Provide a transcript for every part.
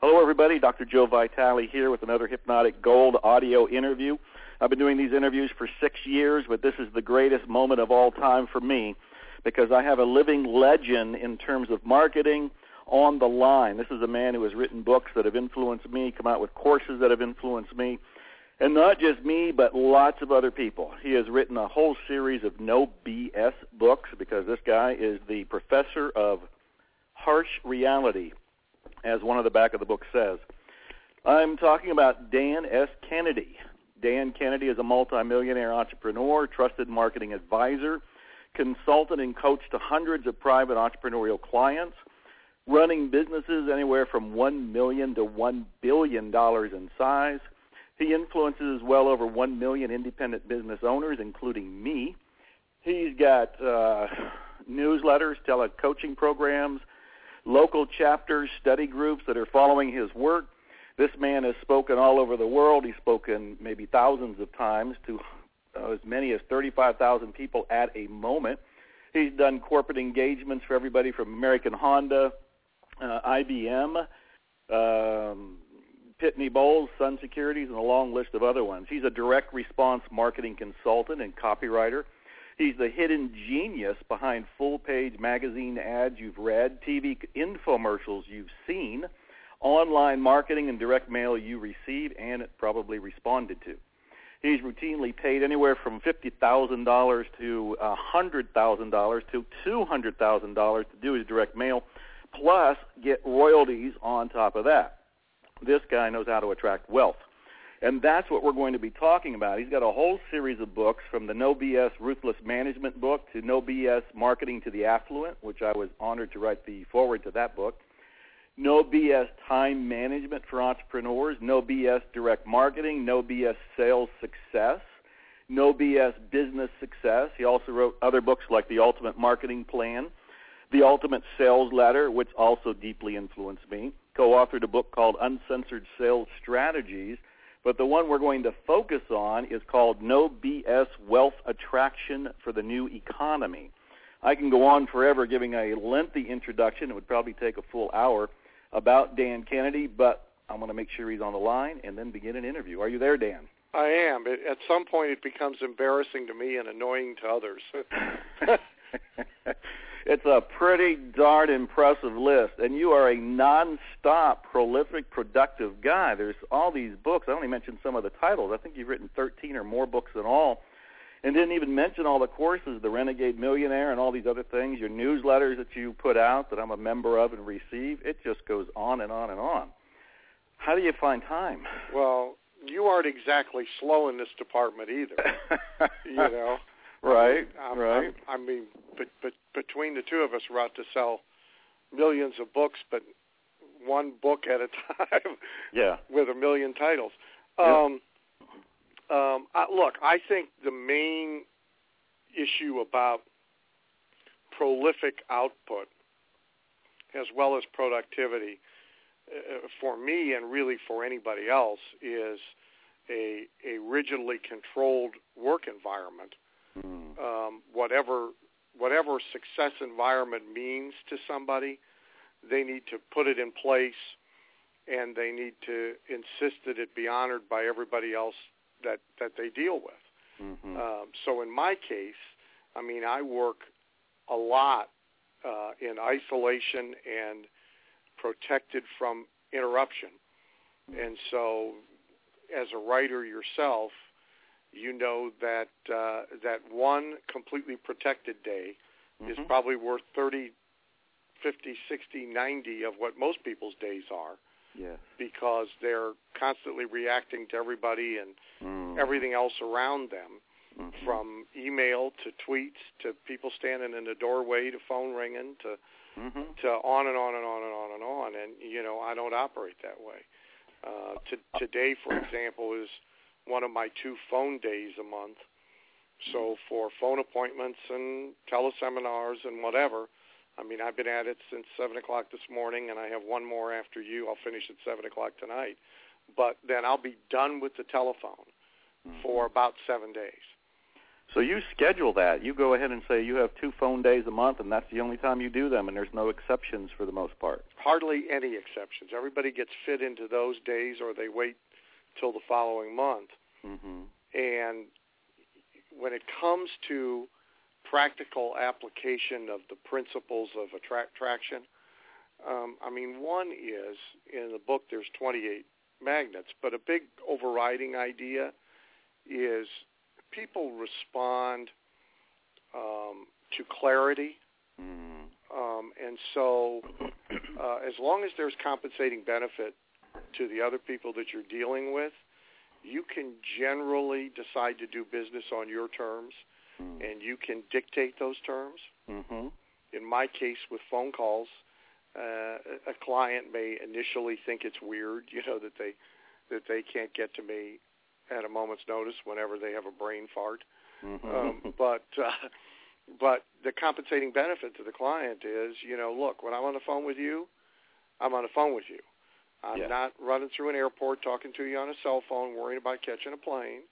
Hello, everybody. Dr. Joe Vitale here with another Hypnotic Gold audio interview. I've been doing these interviews for six years, but this is the greatest moment of all time for me because I have a living legend in terms of marketing on the line. This is a man who has written books that have influenced me, come out with courses that have influenced me, and not just me, but lots of other people. He has written a whole series of no BS books because this guy is the professor of harsh reality, as one of the back of the book says. I'm talking about Dan S. Kennedy. Dan Kennedy is a multimillionaire entrepreneur, trusted marketing advisor, consultant and coach to hundreds of private entrepreneurial clients, running businesses anywhere from 1 million to $1 billion in size. He influences well over 1 million independent business owners, including me. He's got uh, newsletters, tele-coaching programs, local chapters, study groups that are following his work. This man has spoken all over the world. He's spoken maybe thousands of times to uh, as many as 35,000 people at a moment. He's done corporate engagements for everybody from American Honda, uh, IBM, um, Pitney Bowes, Sun Securities, and a long list of other ones. He's a direct response marketing consultant and copywriter. He's the hidden genius behind full-page magazine ads you've read, TV infomercials you've seen, online marketing and direct mail you receive and probably responded to. He's routinely paid anywhere from $50,000 to $100,000 to $200,000 to do his direct mail, plus get royalties on top of that. This guy knows how to attract wealth. And that's what we're going to be talking about. He's got a whole series of books from the No BS Ruthless Management book to No BS Marketing to the Affluent, which I was honored to write the forward to that book. No BS Time Management for Entrepreneurs, No BS Direct Marketing, No BS Sales Success, No BS Business Success. He also wrote other books like The Ultimate Marketing Plan, The Ultimate Sales Letter, which also deeply influenced me co-authored a book called Uncensored Sales Strategies, but the one we're going to focus on is called No BS Wealth Attraction for the New Economy. I can go on forever giving a lengthy introduction. It would probably take a full hour about Dan Kennedy, but I'm going to make sure he's on the line and then begin an interview. Are you there, Dan? I am. It, at some point, it becomes embarrassing to me and annoying to others. it's a pretty darn impressive list. And you are a nonstop, prolific, productive guy. There's all these books. I only mentioned some of the titles. I think you've written 13 or more books in all. And didn't even mention all the courses, the Renegade Millionaire and all these other things, your newsletters that you put out that I'm a member of and receive. It just goes on and on and on. How do you find time? Well, you aren't exactly slow in this department either. you know. Right. I mean, right. I, I mean, but, but between the two of us, we're out to sell millions of books, but one book at a time. Yeah. With a million titles. Yeah. Um, um, I, look, I think the main issue about prolific output as well as productivity uh, for me and really for anybody else is a, a rigidly controlled work environment Mm. um, whatever whatever success environment means to somebody, they need to put it in place, and they need to insist that it be honored by everybody else that that they deal with. Mm-hmm. Um, so in my case, I mean, I work a lot uh, in isolation and protected from interruption, and so as a writer yourself, you know that uh, that one completely protected day mm-hmm. is probably worth 30, 50, 60, 90 of what most people's days are. Yes. Because they're constantly reacting to everybody and mm. everything else around them, mm-hmm. from email to tweets to people standing in the doorway to phone ringing to mm-hmm. to on and on and on and on and on. And you know, I don't operate that way. Uh, to, today, for example, is one of my two phone days a month. So for phone appointments and teleseminars and whatever, I mean, I've been at it since 7 o'clock this morning, and I have one more after you. I'll finish at 7 o'clock tonight. But then I'll be done with the telephone mm-hmm. for about seven days. So you schedule that. You go ahead and say you have two phone days a month, and that's the only time you do them, and there's no exceptions for the most part. Hardly any exceptions. Everybody gets fit into those days, or they wait till the following month. Mm-hmm. And when it comes to practical application of the principles of attract- attraction, um, I mean, one is in the book. There's 28 magnets, but a big overriding idea is people respond um, to clarity. Mm. Um, and so uh, as long as there's compensating benefit to the other people that you're dealing with, you can generally decide to do business on your terms, Mm. and you can dictate those terms. Mm-hmm. In my case, with phone calls, uh, a client may initially think it's weird, you know, that they that they can't get to me at a moment's notice whenever they have a brain fart. Mm-hmm. Um, but uh, but the compensating benefit to the client is, you know, look, when I'm on the phone with you, I'm on the phone with you. I'm not running through an airport talking to you on a cell phone, worrying about catching a plane.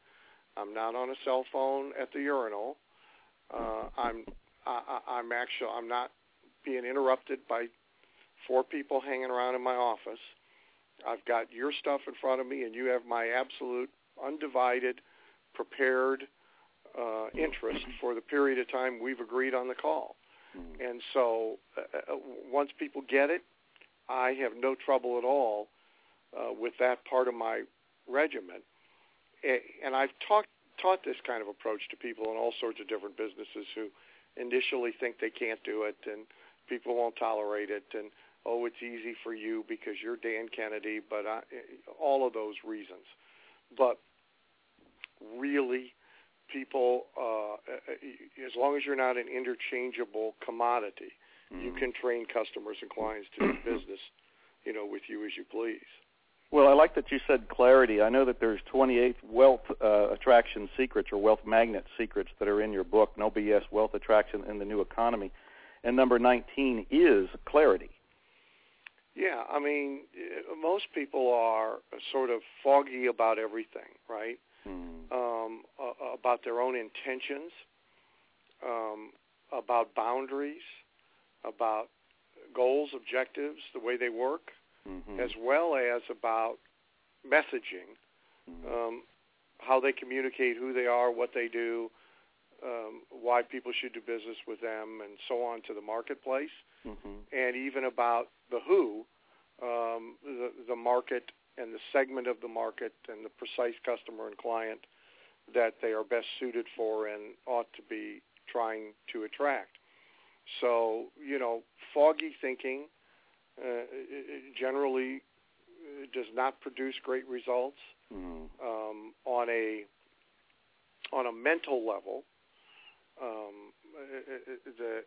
I'm not on a cell phone at the urinal. Uh, I'm I, I- I'm actually I'm not being interrupted by four people hanging around in my office. I've got your stuff in front of me, and you have my absolute, undivided, prepared uh, interest for the period of time we've agreed on the call. Mm. And so uh, uh, once people get it, I have no trouble at all uh, with that part of my regimen. And I've talked taught this kind of approach to people in all sorts of different businesses who initially think they can't do it and people won't tolerate it and oh it's easy for you because you're Dan Kennedy but I, all of those reasons but really people uh, as long as you're not an interchangeable commodity you Mm. can train customers and clients to do business you know with you as you please Well, I like that you said clarity. I know that there's 28 wealth uh, attraction secrets or wealth magnet secrets that are in your book, No BS Wealth Attraction in the New Economy. And number 19 is clarity. Yeah, I mean, eh, most people are sort of foggy about everything, right? Mm. Um, uh, about their own intentions, um, about boundaries, about goals, objectives, the way they work, Mm-hmm. as well as about messaging, Mhm. um, how they communicate who they are, what they do, um, why people should do business with them, and so on to the marketplace Mhm. and even about the who, um, the, the market and the segment of the market and the precise customer and client that they are best suited for and ought to be trying to attract. So, you know, foggy thinking uh, generally uh, does not produce great results Mhm. um, on a on a mental level. Um, uh, uh, the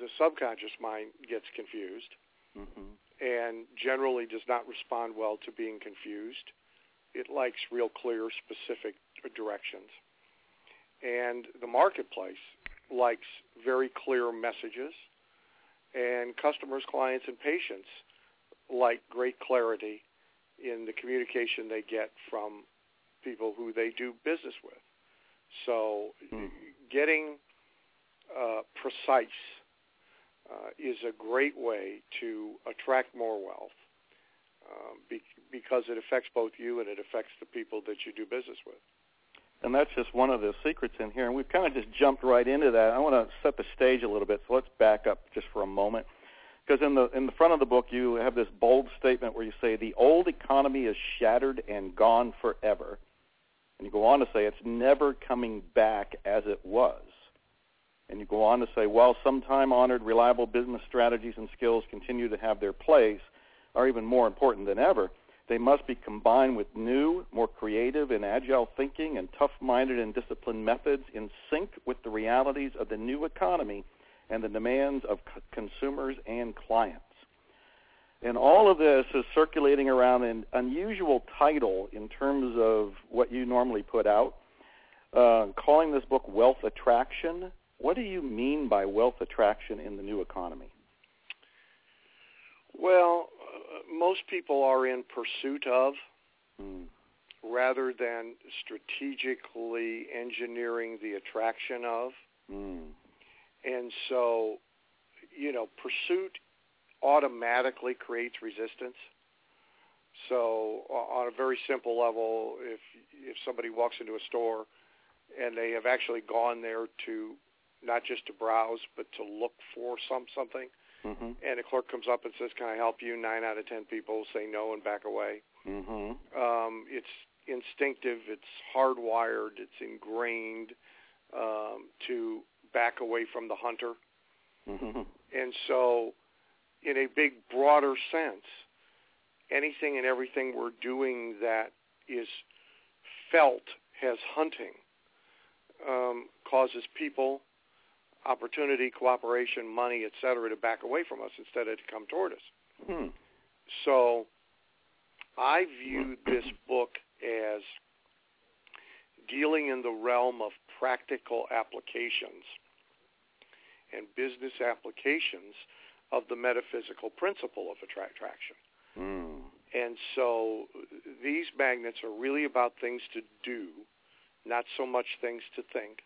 the subconscious mind gets confused Mhm. and generally does not respond well to being confused. It likes real clear, specific directions. And the marketplace likes very clear messages. And customers, clients, and patients like great clarity in the communication they get from people who they do business with. So Mhm. getting uh, precise uh, is a great way to attract more wealth um, be- because it affects both you and it affects the people that you do business with. And that's just one of the secrets in here. And we've kind of just jumped right into that. I want to set the stage a little bit. So let's back up just for a moment. Because in the in the front of the book, you have this bold statement where you say the old economy is shattered and gone forever, and you go on to say it's never coming back as it was. And you go on to say, while some time-honored, reliable business strategies and skills continue to have their place, are even more important than ever, they must be combined with new, more creative and agile thinking and tough-minded and disciplined methods in sync with the realities of the new economy and the demands of c- consumers and clients. And all of this is circulating around an unusual title in terms of what you normally put out, uh, calling this book Wealth Attraction. What do you mean by wealth attraction in the new economy? Well, most people are in pursuit of, Mm. rather than strategically engineering the attraction of. Mm. And so, you know, pursuit automatically creates resistance. So on a very simple level, if if somebody walks into a store and they have actually gone there to not just to browse but to look for some something, mm-hmm. and a clerk comes up and says, "Can I help you?" Nine out of ten people say no and back away. Mm-hmm. Um, it's instinctive. It's hardwired. It's ingrained um, to back away from the hunter. Mm-hmm. And so, in a big, broader sense, anything and everything we're doing that is felt as hunting um, causes people opportunity, cooperation, money, et cetera, to back away from us instead of to come toward us. Hmm. So I viewed this book as dealing in the realm of practical applications and business applications of the metaphysical principle of attraction. Mm. And so these magnets are really about things to do, not so much things to think.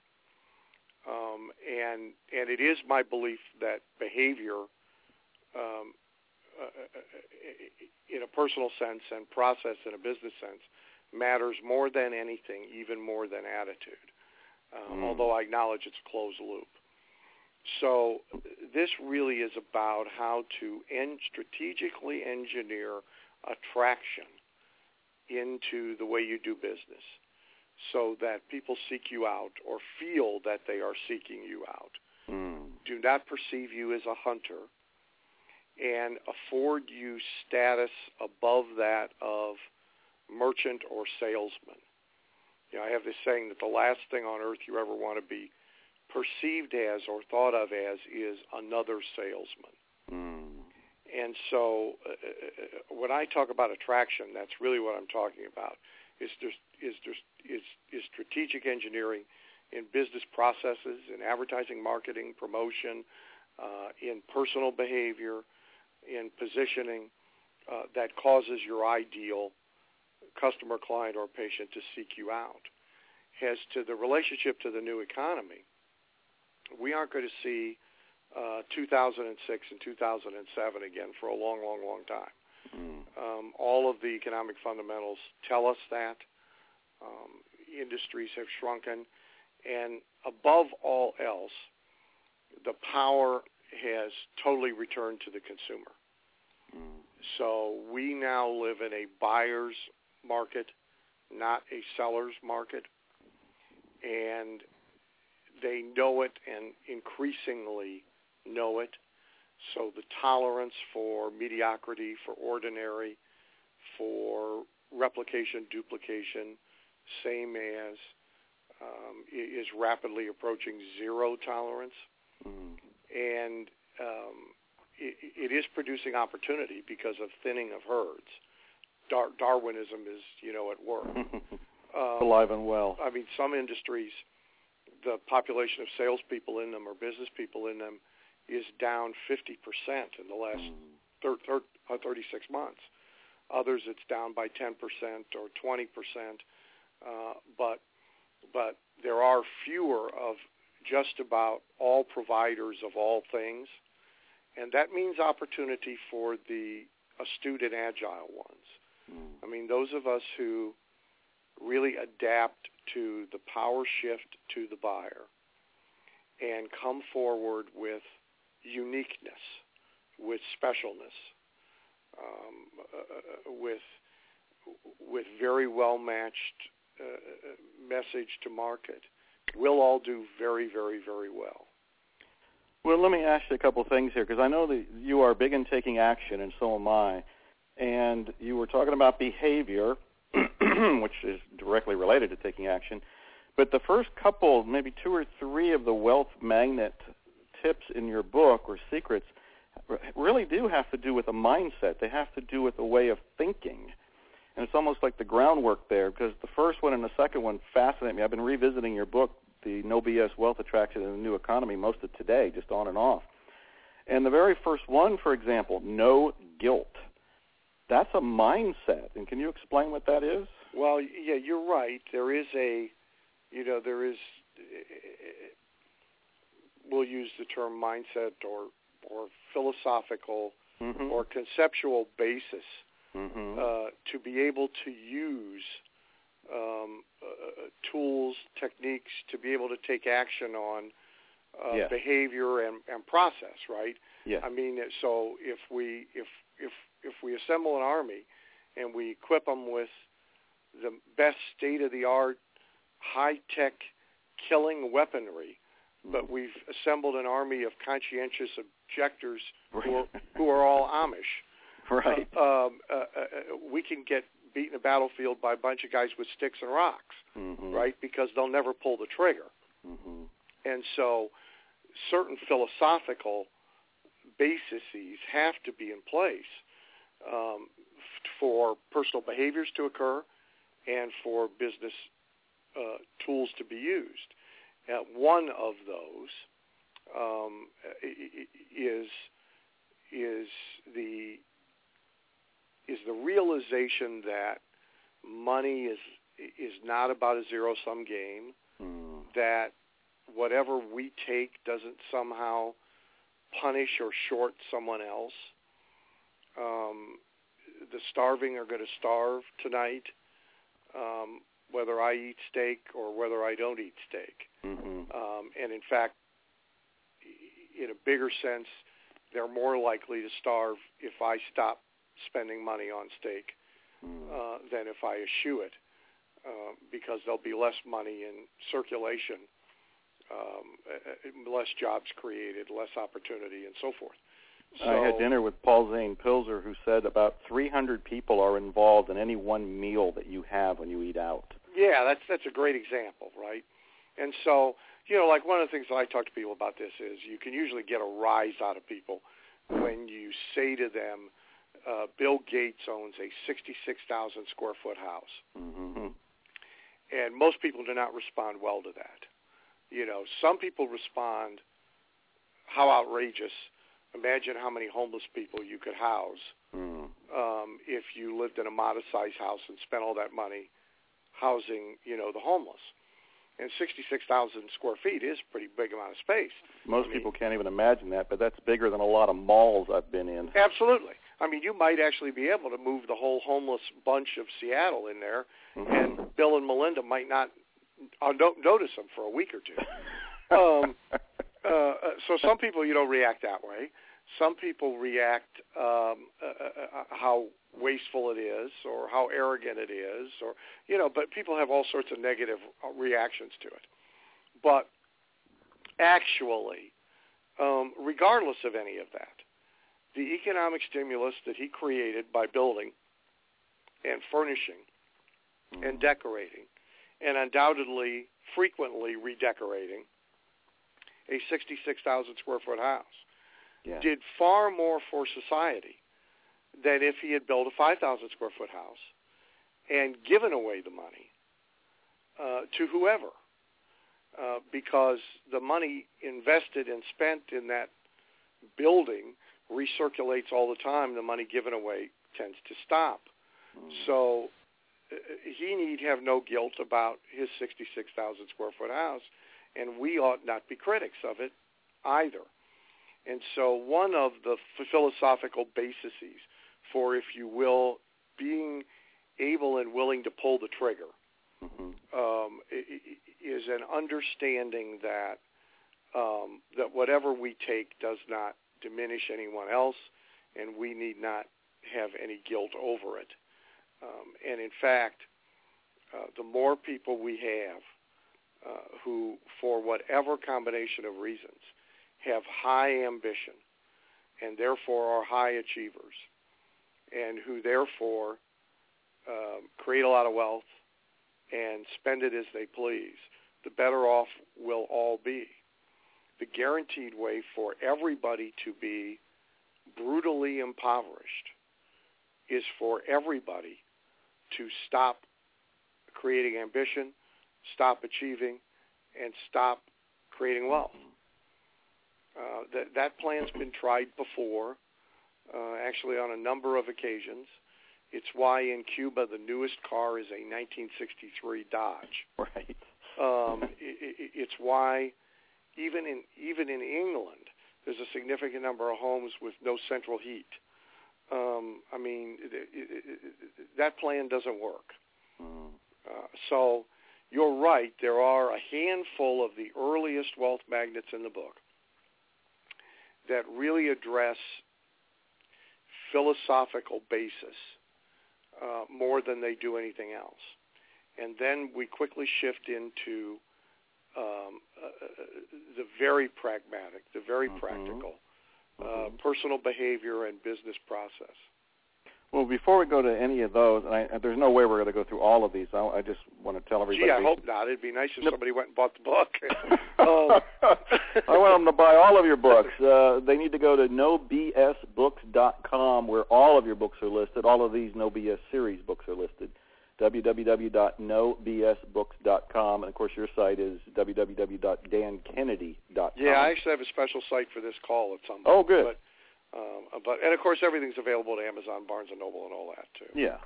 Um, and and it is my belief that behavior, um, uh, in a personal sense and process in a business sense, matters more than anything, even more than attitude. Um, Mm. Although I acknowledge it's a closed loop. So this really is about how to en- strategically engineer attraction into the way you do business so that people seek you out or feel that they are seeking you out. Mm. Do not perceive you as a hunter and afford you status above that of merchant or salesman. You know, I have this saying that the last thing on earth you ever want to be perceived as or thought of as is another salesman. Mm. And so uh, when I talk about attraction, that's really what I'm talking about. Is is is strategic engineering in business processes, in advertising, marketing, promotion, uh, in personal behavior, in positioning uh, that causes your ideal customer, client, or patient to seek you out. As to the relationship to the new economy, we aren't going to see uh, 2006 and 2007 again for a long, long, long time. Mm. Um, all of the economic fundamentals tell us that. Um, industries have shrunken. And above all else, the power has totally returned to the consumer. Mm. So we now live in a buyer's market, not a seller's market. And they know it and increasingly know it. So the tolerance for mediocrity, for ordinary, for replication, duplication, same as, um, is rapidly approaching zero tolerance. Mm. And um, it, it is producing opportunity because of thinning of herds. Dar- Darwinism is, you know, at work. Um, Alive and well. I mean, some industries, the population of salespeople in them or business people in them is down 50% in the last Mm. thir- thir- uh, 36 months. Others, it's down by 10% or 20%. Uh, but but there are fewer of just about all providers of all things, and that means opportunity for the astute and agile ones. Mm. I mean, those of us who really adapt to the power shift to the buyer and come forward with uniqueness, with specialness, um, uh, with with very well matched uh, message to market, we'll all do very, very, very well. Well, let me ask you a couple things here because I know that you are big in taking action, and so am I. And you were talking about behavior, which is directly related to taking action. But the first couple, maybe two or three of the wealth magnet tips in your book or secrets really do have to do with a mindset. They have to do with a way of thinking. And it's almost like the groundwork there because the first one and the second one fascinate me. I've been revisiting your book, The No BS Wealth Attraction in the New Economy, most of today, just on and off. And the very first one, for example, no guilt. that's a mindset. And can you explain what that is? Well, yeah, you're right. There is a, you know, there is. We'll use the term mindset or or philosophical mm-hmm. or conceptual basis mm-hmm. uh, to be able to use um, uh, tools, techniques to be able to take action on uh, behavior and, and process. Right. Yes. I mean, so if we if if if we assemble an army and we equip them with the best state of the art, high tech killing weaponry, but we've assembled an army of conscientious objectors who are, who are all Amish. right. Uh, um, uh, uh, we can get beaten a battlefield by a bunch of guys with sticks and rocks, mm-hmm. right? Because they'll never pull the trigger. Mm-hmm. And so certain philosophical bases have to be in place um, for personal behaviors to occur and for business uh, tools to be used. Uh, one of those um, is is the is the realization that money is is not about a zero sum game Mm. that whatever we take doesn't somehow punish or short someone else. Um, the starving are going to starve tonight, um, whether I eat steak or whether I don't eat steak. Mm-hmm. Um, and in fact, in a bigger sense, they're more likely to starve if I stop spending money on steak Mm. uh, than if I eschew it, uh, because there'll be less money in circulation, um, less jobs created, less opportunity, and so forth. So, I had dinner with Paul Zane Pilzer, who said about 300 people are involved in any one meal that you have when you eat out. Yeah, that's that's a great example, right? And so, you know, like one of the things that I talk to people about this is you can usually get a rise out of people when you say to them, uh, Bill Gates owns a 66,000 square foot house. Mm-hmm. and most people do not respond well to that. You know, some people respond, "How outrageous! Imagine how many homeless people you could house Mm. um, if you lived in a modest-sized house and spent all that money housing, you know, the homeless." And 66,000 square feet is a pretty big amount of space. Most I mean- people can't even imagine that, but that's bigger than a lot of malls I've been in. Absolutely. I mean, you might actually be able to move the whole homeless bunch of Seattle in there, Mhm. and Bill and Melinda might not uh, no- notice them for a week or two. um, uh, uh, so some people, you know, react that way. Some people react um, uh, uh, uh, how wasteful it is, or how arrogant it is, or you know. But people have all sorts of negative uh, reactions to it. But actually, um, regardless of any of that, the economic stimulus that he created by building and furnishing and decorating, and undoubtedly frequently redecorating a 66,000 square foot house, yeah. did far more for society than if he had built a 5,000 square foot house and given away the money uh, to whoever. Uh, because the money invested and spent in that building recirculates all the time. The money given away tends to stop. Mm. So uh, he need have no guilt about his 66,000 square foot house, and we ought not be critics of it either. And so one of the philosophical bases for, if you will, being able and willing to pull the trigger Mhm. um, is an understanding that um, that whatever we take does not diminish anyone else, and we need not have any guilt over it. Um, and in fact, uh, the more people we have uh, who, for whatever combination of reasons, have high ambition and therefore are high achievers, and who therefore um, create a lot of wealth and spend it as they please, the better off we'll all be. The guaranteed way for everybody to be brutally impoverished is for everybody to stop creating ambition, stop achieving, and stop creating wealth. Uh, that that plan's been tried before, uh, actually on a number of occasions, It's why in Cuba the newest car is a 1963 Dodge. Right. Um, it, it's why even in even in England there's a significant number of homes with no central heat. Um, I mean, it, it, that plan doesn't work. Mm. Uh, so you're right. There are a handful of the earliest wealth magnets in the book that really address philosophical basis uh, more than they do anything else. And then we quickly shift into um, uh, the very pragmatic, the very mm-hmm. practical, uh, mm-hmm. personal behavior and business process. Well, before we go to any of those, and I, there's no way we're going to go through all of these. I, I just want to tell everybody. Gee, I hope not. It'd be nice if somebody went and bought the book. um, I want them to buy all of your books. Uh, they need to go to nobsbooks.com where all of your books are listed. All of these No BS series books are listed. www.nobsbooks.com. And, of course, your site is www.dankennedy.com. Yeah, I actually have a special site for this call at some point. Oh, good. But, um, but and of course everything's available to Amazon, Barnes and Noble, and all that too. Yeah.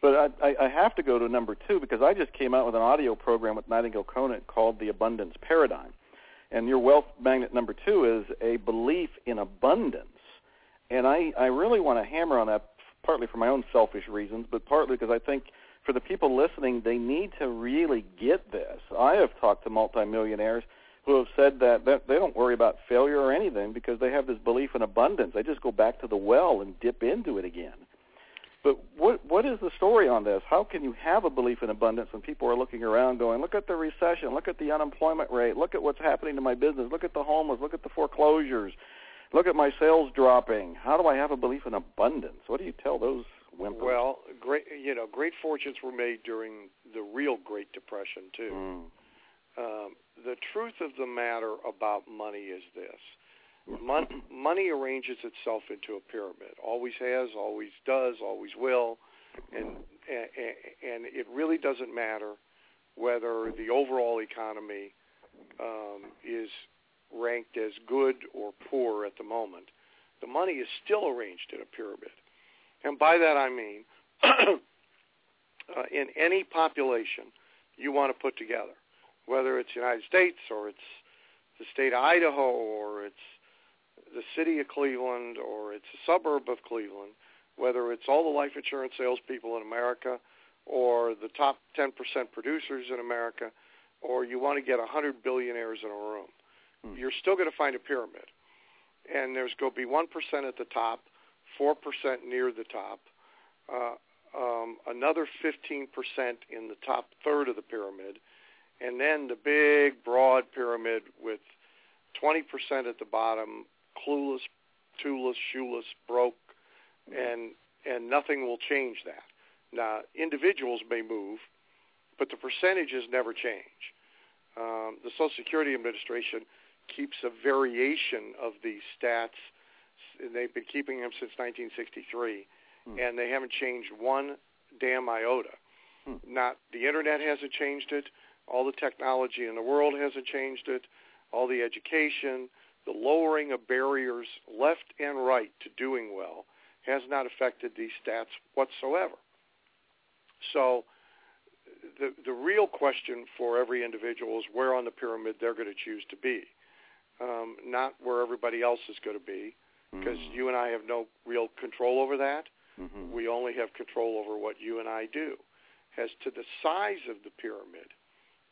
But I, I, I have to go to number two because I just came out with an audio program with Nightingale Conant called The Abundance Paradigm. And your wealth magnet number two is a belief in abundance. And I, I really want to hammer on that partly for my own selfish reasons, but partly because I think for the people listening, they need to really get this. I have talked to multimillionaires who have said that, that they don't worry about failure or anything because they have this belief in abundance. They just go back to the well and dip into it again. But what what is the story on this? How can you have a belief in abundance when people are looking around going, look at the recession, look at the unemployment rate, look at what's happening to my business, look at the homeless, look at the foreclosures, look at my sales dropping. How do I have a belief in abundance? What do you tell those wimpers? Well, great, you know, great fortunes were made during the real Great Depression too. Mm. Um, the truth of the matter about money is this: Mon- money arranges itself into a pyramid. Always has, always does, always will, and and, and it really doesn't matter whether the overall economy um, is ranked as good or poor at the moment. The money is still arranged in a pyramid, and by that I mean, uh, in any population you want to put together, whether it's the United States or it's the state of Idaho or it's the city of Cleveland or it's a suburb of Cleveland, whether it's all the life insurance salespeople in America or the top 10% producers in America, or you want to get 100 billionaires in a room, Hmm. you're still going to find a pyramid. And there's going to be 1% at the top, 4% near the top, uh, um, another 15% in the top third of the pyramid, and then the big, broad pyramid with 20% at the bottom, clueless, tooless, shoeless, broke, and and nothing will change that. Now, individuals may move, but the percentages never change. Um, the Social Security Administration keeps a variation of these stats. and They've been keeping them since 1963, Hmm. and they haven't changed one damn iota. Hmm. Not the internet hasn't changed it. All the technology in the world hasn't changed it. All the education, the lowering of barriers left and right to doing well has not affected these stats whatsoever. So the the real question for every individual is where on the pyramid they're going to choose to be, um, not where everybody else is going to be, because Mm. you and I have no real control over that. Mhm. We only have control over what you and I do. As to the size of the pyramid,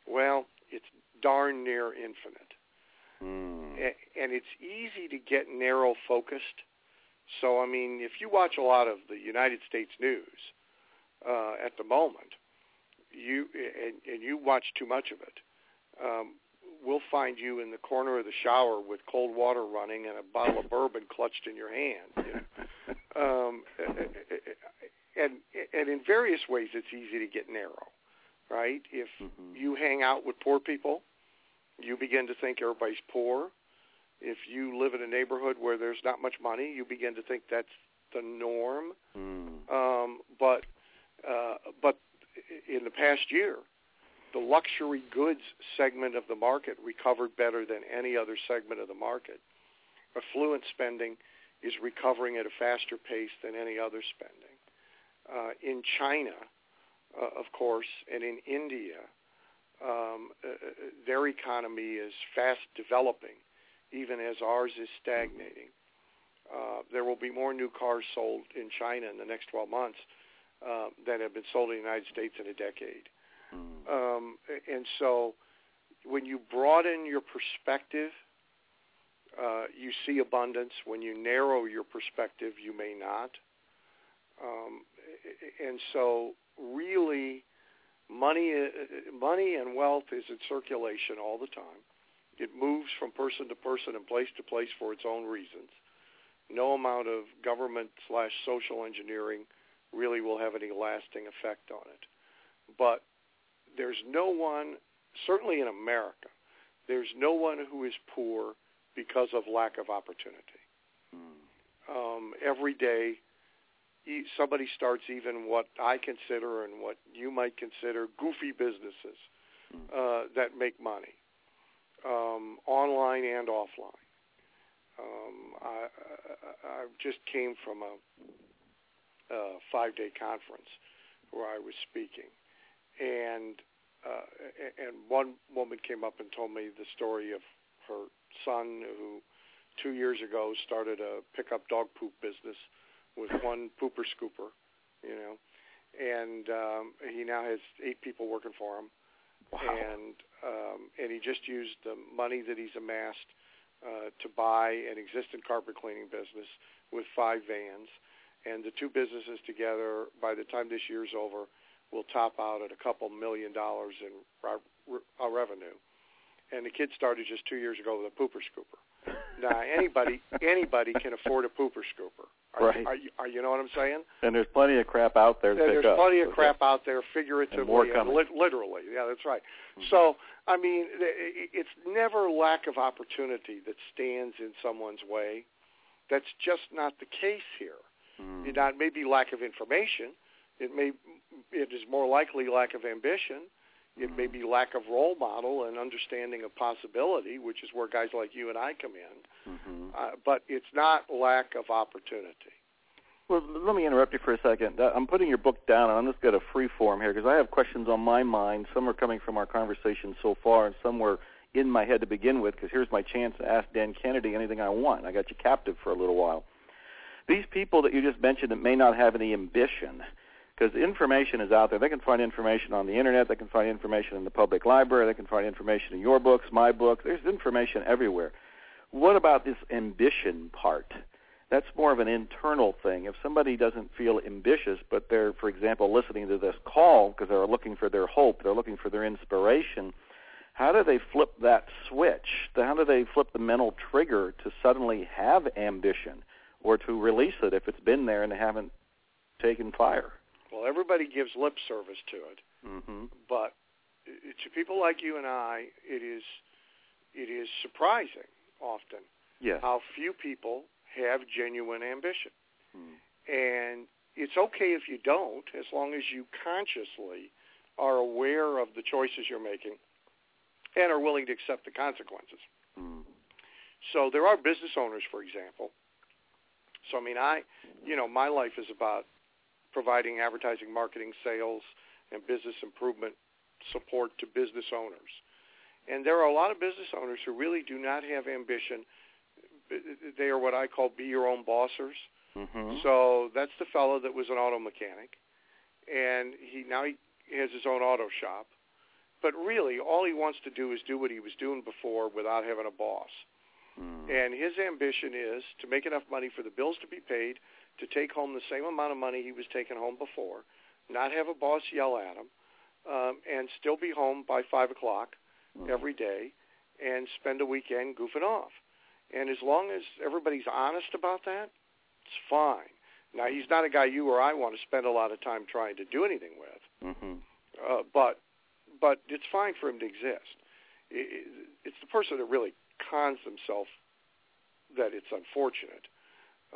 well, it's darn near infinite. Mm. A- and it's easy to get narrow focused. So I mean, if you watch a lot of the United States news uh, at the moment, you and, and you watch too much of it, um, we'll find you in the corner of the shower with cold water running and a bottle of bourbon clutched in your hand. You know? um, and and in various ways, it's easy to get narrow, right? If Mhm. you hang out with poor people, you begin to think everybody's poor. If you live in a neighborhood where there's not much money, you begin to think that's the norm. Mm. Um, but uh, but in the past year, the luxury goods segment of the market recovered better than any other segment of the market. Affluent spending is recovering at a faster pace than any other spending. Uh, in China, of course, and in India, um, uh, their economy is fast developing, even as ours is stagnating. Uh, there will be more new cars sold in China in the next 12 months uh, than have been sold in the United States in a decade. Mm. Um, and so when you broaden your perspective, uh, you see abundance. When you narrow your perspective, you may not. Um, and so really money, uh, money and wealth is in circulation all the time. It moves from person to person and place to place for its own reasons. No amount of government slash social engineering really will have any lasting effect on it. But there's no one, certainly in America, there's no one who is poor because of lack of opportunity. Mm. Um, every day, somebody starts even what I consider and what you might consider goofy businesses mm. uh, that make money, um, online and offline. Um, I, I, I just came from a, a five-day conference where I was speaking, and uh, and one woman came up and told me the story of her son who two years ago started a pickup dog poop business with one pooper scooper, you know, and um, he now has eight people working for him, wow. and um, and he just used the money that he's amassed uh, to buy an existing carpet cleaning business with five vans, and the two businesses together, by the time this year's over, will top out at a couple million dollars in re- re- revenue. And the kid started just two years ago with a pooper scooper. Now anybody anybody can afford a pooper scooper. Are, right. You, are, you, are you know what I'm saying? And there's plenty of crap out there to There's pick plenty of crap out there, figuratively and, more and li- literally. Yeah, that's right. Mm-hmm. So I mean, it's never lack of opportunity that stands in someone's way. That's just not the case here. Mm. It not maybe lack of information. It may it is more likely lack of ambition. It may be lack of role model and understanding of possibility, which is where guys like you and I come in. Mm-hmm. Uh, but it's not lack of opportunity. Well, let me interrupt you for a second. Uh, I'm putting your book down, and I'm just going to free form here because I have questions on my mind. Some are coming from our conversation so far, and some were in my head to begin with because here's my chance to ask Dan Kennedy anything I want. I got you captive for a little while. These people that you just mentioned that may not have any ambition, because information is out there. They can find information on the internet. They can find information in the public library. They can find information in your books, my books. There's information everywhere. What about this ambition part? That's more of an internal thing. If somebody doesn't feel ambitious, but they're, for example, listening to this call because they're looking for their hope, they're looking for their inspiration, how do they flip that switch? How do they flip the mental trigger to suddenly have ambition or to release it if it's been there and they haven't taken fire? Well, everybody gives lip service to it, mm-hmm. but to people like you and I, it is it is surprising often yes. how few people have genuine ambition. Mm. And it's okay if you don't, as long as you consciously are aware of the choices you're making and are willing to accept the consequences. Mm. So there are business owners, for example. So I mean, I, you know, my life is about providing advertising, marketing, sales, and business improvement support to business owners. And there are a lot of business owners who really do not have ambition. They are what I call be your own bossers. Mm-hmm. So that's the fellow that was an auto mechanic, and he now he has his own auto shop. But really, all he wants to do is do what he was doing before without having a boss. Mm. And his ambition is to make enough money for the bills to be paid, to take home the same amount of money he was taking home before, not have a boss yell at him, um, and still be home by five o'clock mm. every day, and spend a weekend goofing off. And as long as everybody's honest about that, it's fine. Now he's not a guy you or I want to spend a lot of time trying to do anything with, mm-hmm. uh, but but it's fine for him to exist. It, it's the person that really cons themselves that it's unfortunate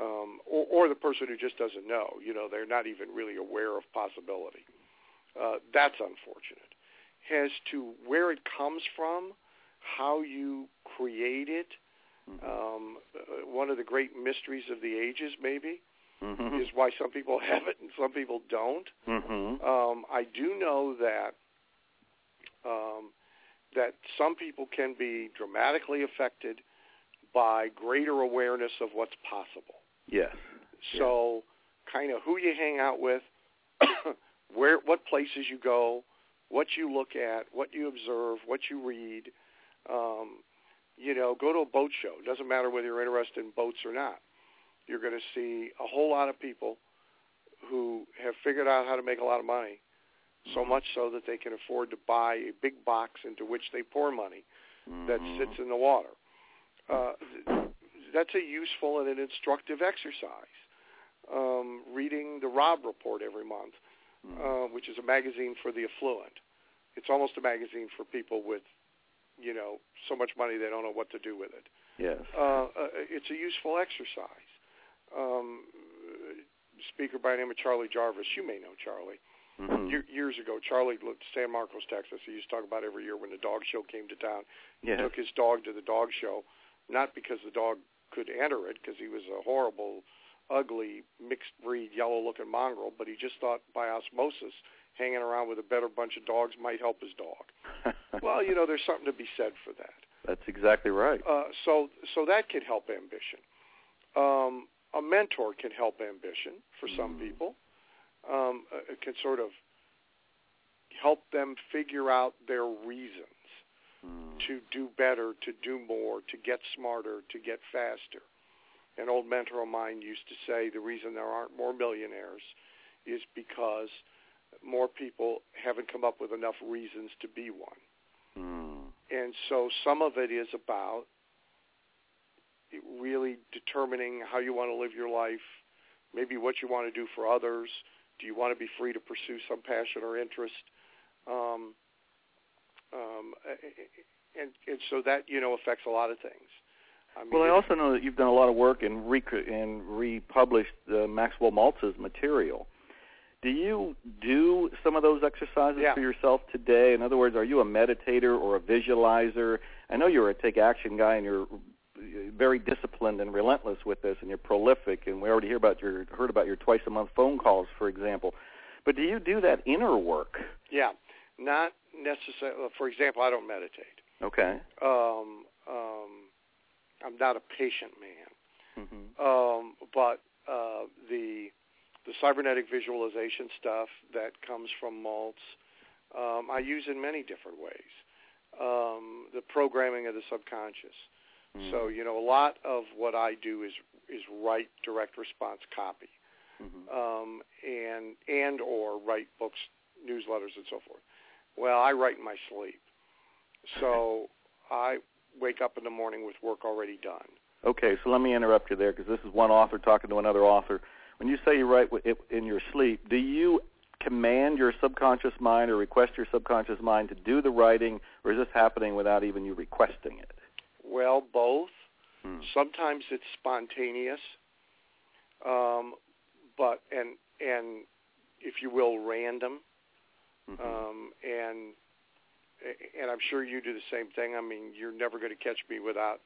um, or, or the person who just doesn't know. You know, they're not even really aware of possibility. Uh, that's unfortunate. As to where it comes from, how you create it, mm-hmm. um, uh, one of the great mysteries of the ages, maybe, mm-hmm. is why some people have it and some people don't. Mm-hmm. Um, I do know that um, that some people can be dramatically affected by greater awareness of what's possible. Yes. So, kind of who you hang out with, where, what places you go, what you look at, what you observe, what you read. Um, you know, go to a boat show. It doesn't matter whether you're interested in boats or not. You're going to see a whole lot of people who have figured out how to make a lot of money, so Mm-hmm. much so that they can afford to buy a big box into which they pour money that Mhm. sits in the water. Uh, that's a useful and an instructive exercise. Um, reading the Robb Report every month, Mhm. uh, which is a magazine for the affluent. It's almost a magazine for people with, you know, so much money they don't know what to do with it. Yes. Uh, uh, it's a useful exercise. Um, speaker by the name of Charlie Jarvis, you may know Charlie. Mhm. Year, years ago, Charlie lived in San Marcos, Texas. He used to talk about every year when the dog show came to town. He Yes. took his dog to the dog show, not because the dog could enter it, because he was a horrible, ugly, mixed breed, yellow-looking mongrel, but he just thought by osmosis, hanging around with a better bunch of dogs might help his dog. well, you know, there's something to be said for that. That's exactly right. Uh, so, so that can help ambition. Um, a mentor can help ambition for some Mm. people. Um, it can sort of help them figure out their reasons Mm. to do better, to do more, to get smarter, to get faster. An old mentor of mine used to say the reason there aren't more millionaires is because more people haven't come up with enough reasons to be one. Mm. And so some of it is about really determining how you want to live your life, maybe what you want to do for others. Do you want to be free to pursue some passion or interest? Um, um, and, and so that, you know, affects a lot of things. I mean, Well, I also know that you've done a lot of work and rec- and republished uh, Maxwell Maltz's material. Do you do some of those exercises Yeah. for yourself today? In other words, are you a meditator or a visualizer? I know you're a take action guy and you're very disciplined and relentless with this, and you're prolific. And we already hear about your heard about your twice a month phone calls, for example. But do you do that inner work? yeah, not necessarily. For example, I don't meditate. Okay. Um, um, I'm not a patient man. hmm Um, but uh, the the cybernetic visualization stuff that comes from Maltz, um, I use in many different ways. Um, the programming of the subconscious. Mm-hmm. So you know, a lot of what I do is is write direct response copy, hmm um, and and or write books, newsletters, and so forth. Well, I write in my sleep, so I wake up in the morning with work already done. Okay, so let me interrupt you there because this is one author talking to another author. When you say you write in your sleep, do you command your subconscious mind or request your subconscious mind to do the writing, or is this happening without even you requesting it? Well, both. Hmm. Sometimes it's spontaneous, um, but and and if you will, random. Mhm. Um, and and I'm sure you do the same thing. I mean, you're never going to catch me without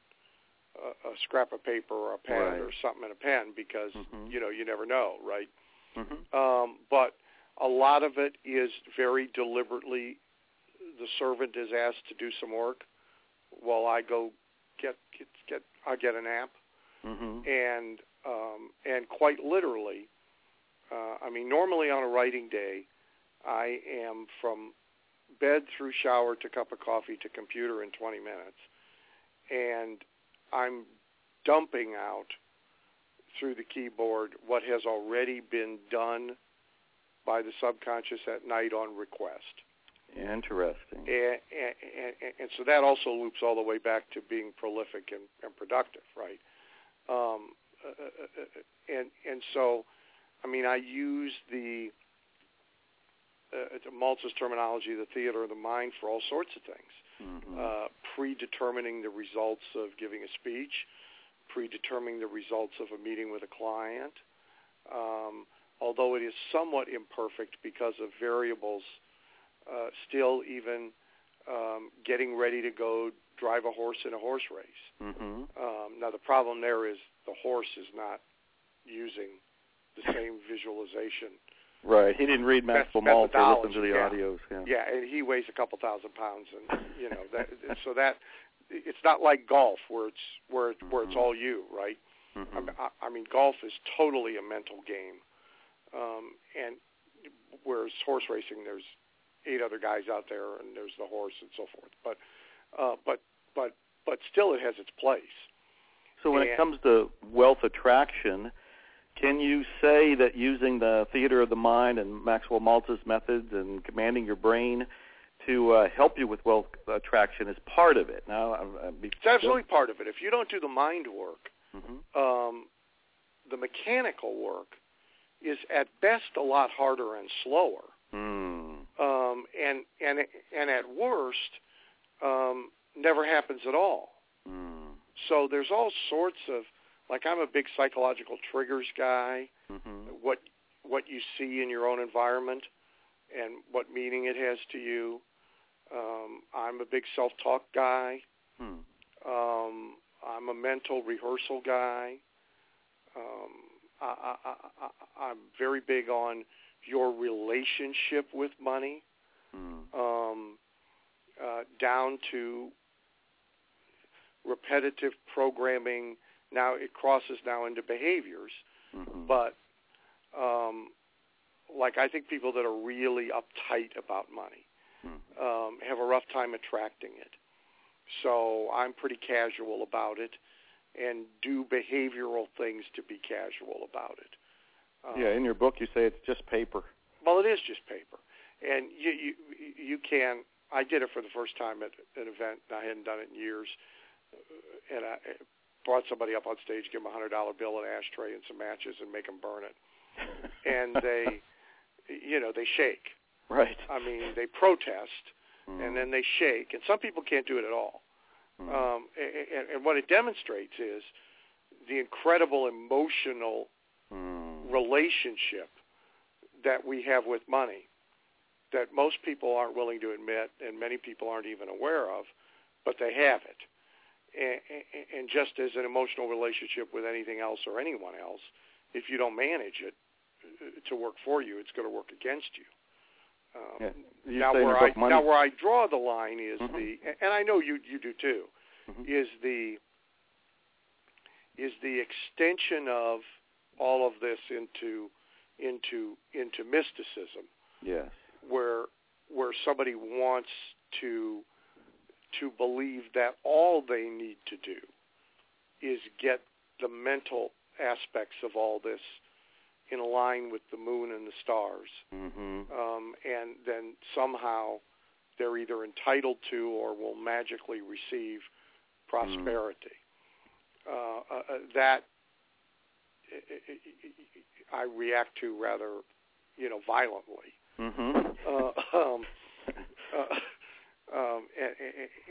a, a scrap of paper or a pen Right. or something in a pen because Mhm. you know you never know, right? Mhm. Um, but a lot of it is very deliberately. The servant is asked to do some work while I go get get get I get a nap, Mhm. and um, and quite literally, uh, I mean, normally on a writing day, I am from bed through shower to cup of coffee to computer in 20 minutes, and I'm dumping out through the keyboard what has already been done by the subconscious at night on request. Interesting. And, and, and, and so that also loops all the way back to being prolific and, and productive, right? Um, uh, uh, uh, and and so, I mean, I use the uh, Maltz's terminology, the theater of the mind, for all sorts of things. Mhm. Uh, predetermining the results of giving a speech, predetermining the results of a meeting with a client. Um, although it is somewhat imperfect because of variables, uh, still even um, getting ready to go drive a horse in a horse race. Mhm. Um, now the problem there is the horse is not using the same visualization. Right. He didn't read Maxwell Maltz or listen to the yeah. audios. Yeah. Yeah, and he weighs a couple thousand pounds, and you know that. so that it's not like golf where it's where it, where it's Mhm. all you, right? Mhm. I, I mean, golf is totally a mental game, um, and whereas horse racing, there's eight other guys out there, and there's the horse and so forth. But uh, but but but still, it has its place. So when it comes to wealth attraction, can you say that using the theater of the mind and Maxwell Maltz's methods and commanding your brain to uh, help you with wealth attraction is part of it? Now, I, I, It's absolutely part of it. If you don't do the mind work, hmm um, the mechanical work is at best a lot harder and slower. Mm. um, and and and at worst, um, never happens at all. Mm. So there's all sorts of like I'm a big psychological triggers guy. hmm What what you see in your own environment and what meaning it has to you. Um, I'm a big self-talk guy. Hmm. Um, I'm a mental rehearsal guy. Um, I, I, I, I- I'm very big on your relationship with money Hmm. um, uh, down to repetitive programming. Now it crosses now into behaviors, Mhm. but um, like I think people that are really uptight about money Hmm. um, have a rough time attracting it. So I'm pretty casual about it and do behavioral things to be casual about it. Um, Yeah, in your book you say it's just paper. well, it is just paper, and you you you can. I did it for the first time at an event. and I hadn't done it in years, and I brought somebody up on stage, give them a hundred dollar bill, an ashtray, and some matches, and make them burn it. And they, you know, they shake. right. I mean, they protest, Hmm. and then they shake. And some people can't do it at all. Hmm. Um, and, and what it demonstrates is the incredible emotional Hmm. relationship that we have with money that most people aren't willing to admit and many people aren't even aware of, but they have it. And, and- just as an emotional relationship with anything else or anyone else, if you don't manage it uh, to work for you, it's going to work against you. Um, Yeah. Now where I money. now where I draw the line is Mhm. the and I know you you do too Mhm. is the is the extension of all of this into into into mysticism Yes. where where somebody wants to to believe that all they need to do is get the mental aspects of all this in line with the moon and the stars hmm um, and then somehow they're either entitled to or will magically receive prosperity. Uh, uh, uh, that I react to rather, you know, violently. hmm Uh, um, uh, um,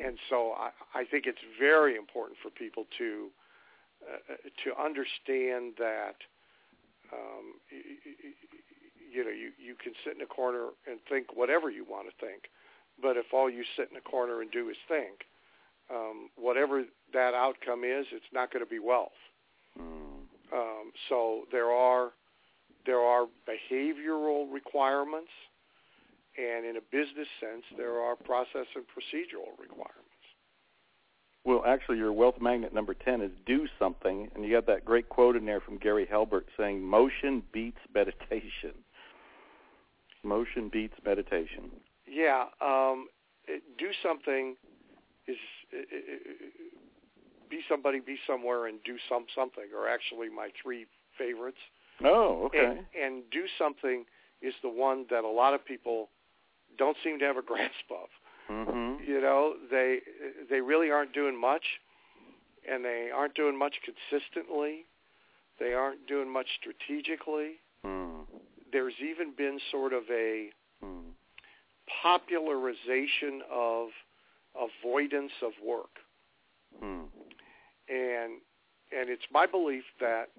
and, so I, I think it's very important for people to uh, to understand that um, y- y- y- you know you you can sit in a corner and think whatever you want to think, but if all you sit in a corner and do is think, um, whatever that outcome is, it's not going to be wealth. Mm. Um, so there are there are behavioral requirements, and in a business sense, there are process and procedural requirements. Well, actually, your wealth magnet number 10 is do something, and you got that great quote in there from Gary Halbert saying, motion beats meditation. Motion beats meditation. Yeah, um, do something is be somebody, be somewhere, and do some something. Are actually my three favorites. Oh, okay. And, and do something is the one that a lot of people don't seem to have a grasp of. hmm You know, they they really aren't doing much, and they aren't doing much consistently. They aren't doing much strategically. Mm. There's even been sort of a Mm. popularization of avoidance of work, Mm. and and it's my belief that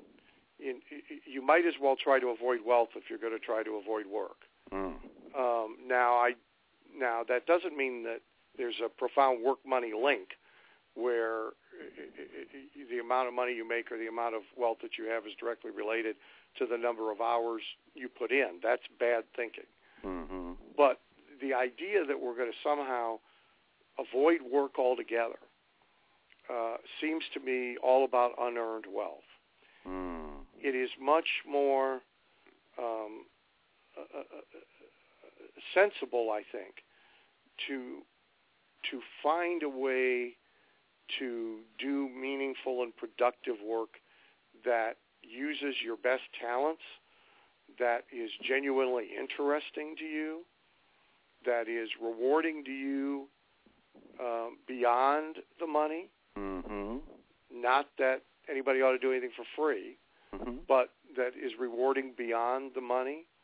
in, you might as well try to avoid wealth if you're going to try to avoid work. Mm. Um, now, I now that doesn't mean that there's a profound work money link where the amount of money you make or the amount of wealth that you have is directly related to the number of hours you put in. That's bad thinking. Mm-hmm. But the idea that we're going to somehow avoid work altogether uh, seems to me all about unearned wealth. Mm. It is much more sensible, I think, to to find a way to do meaningful and productive work that uses your best talents, that is genuinely interesting to you, that is rewarding to you um, beyond the money. Mm-hmm. Not that anybody ought to do anything for free, Mm-hmm. but that is rewarding beyond the money uh,